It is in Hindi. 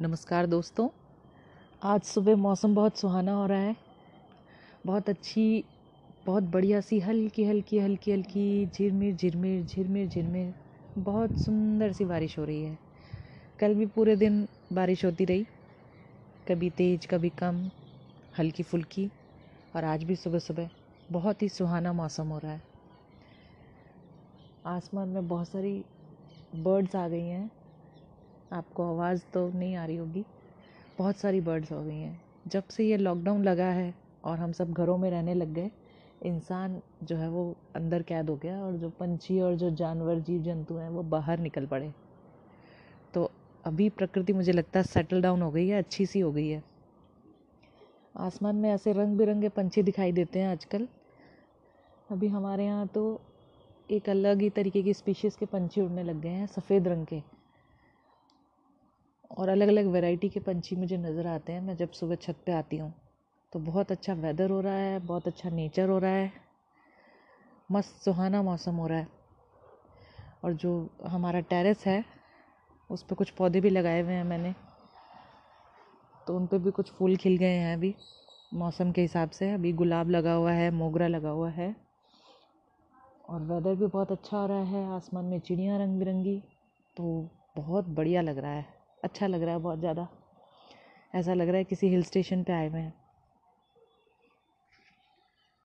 नमस्कार दोस्तों। आज सुबह मौसम बहुत सुहाना हो रहा है। बहुत अच्छी, बहुत बढ़िया सी हल्की हल्की हल्की हल्की झिरमिर झिरमिर झिरमिर झिरमिर। बहुत सुंदर सी बारिश हो रही है। कल भी पूरे दिन बारिश होती रही। कभी तेज़, कभी कम, हल्की फुल्की। और आज भी सुबह सुबह बहुत ही सुहाना मौसम हो रहा है। आसमान में बहुत सारी बर्ड्स आ गई हैं। आपको आवाज़ तो नहीं आ रही होगी। बहुत सारी बर्ड्स हो गई हैं। जब से ये लॉकडाउन लगा है और हम सब घरों में रहने लग गए, इंसान जो है वो अंदर कैद हो गया और जो पंछी और जो जानवर जीव जंतु हैं वो बाहर निकल पड़े। तो अभी प्रकृति मुझे लगता है सेटल डाउन हो गई है, अच्छी सी हो गई है। आसमान में ऐसे रंग बिरंगे पंछी दिखाई देते हैं आजकल। अभी हमारे यहाँ तो एक अलग ही तरीके की स्पीशीज़ के पंछी उड़ने लग गए हैं, सफ़ेद रंग के। और अलग अलग वैरायटी के पंछी मुझे नज़र आते हैं। मैं जब सुबह छत पे आती हूँ तो बहुत अच्छा वेदर हो रहा है, बहुत अच्छा नेचर हो रहा है। मस्त सुहाना मौसम हो रहा है। और जो हमारा टेरेस है, उस पर कुछ पौधे भी लगाए हुए हैं मैंने। तो उन पर भी कुछ फूल खिल गए हैं अभी, मौसम के हिसाब से। अभी गुलाब लगा हुआ है, मोगरा लगा हुआ है। और वेदर भी बहुत अच्छा आ रहा है, आसमान में चिड़ियाँ रंग बिरंगी तो बहुत बढ़िया लग रहा है। अच्छा लग रहा है बहुत ज़्यादा। ऐसा लग रहा है किसी हिल स्टेशन पे आए हुए हैं।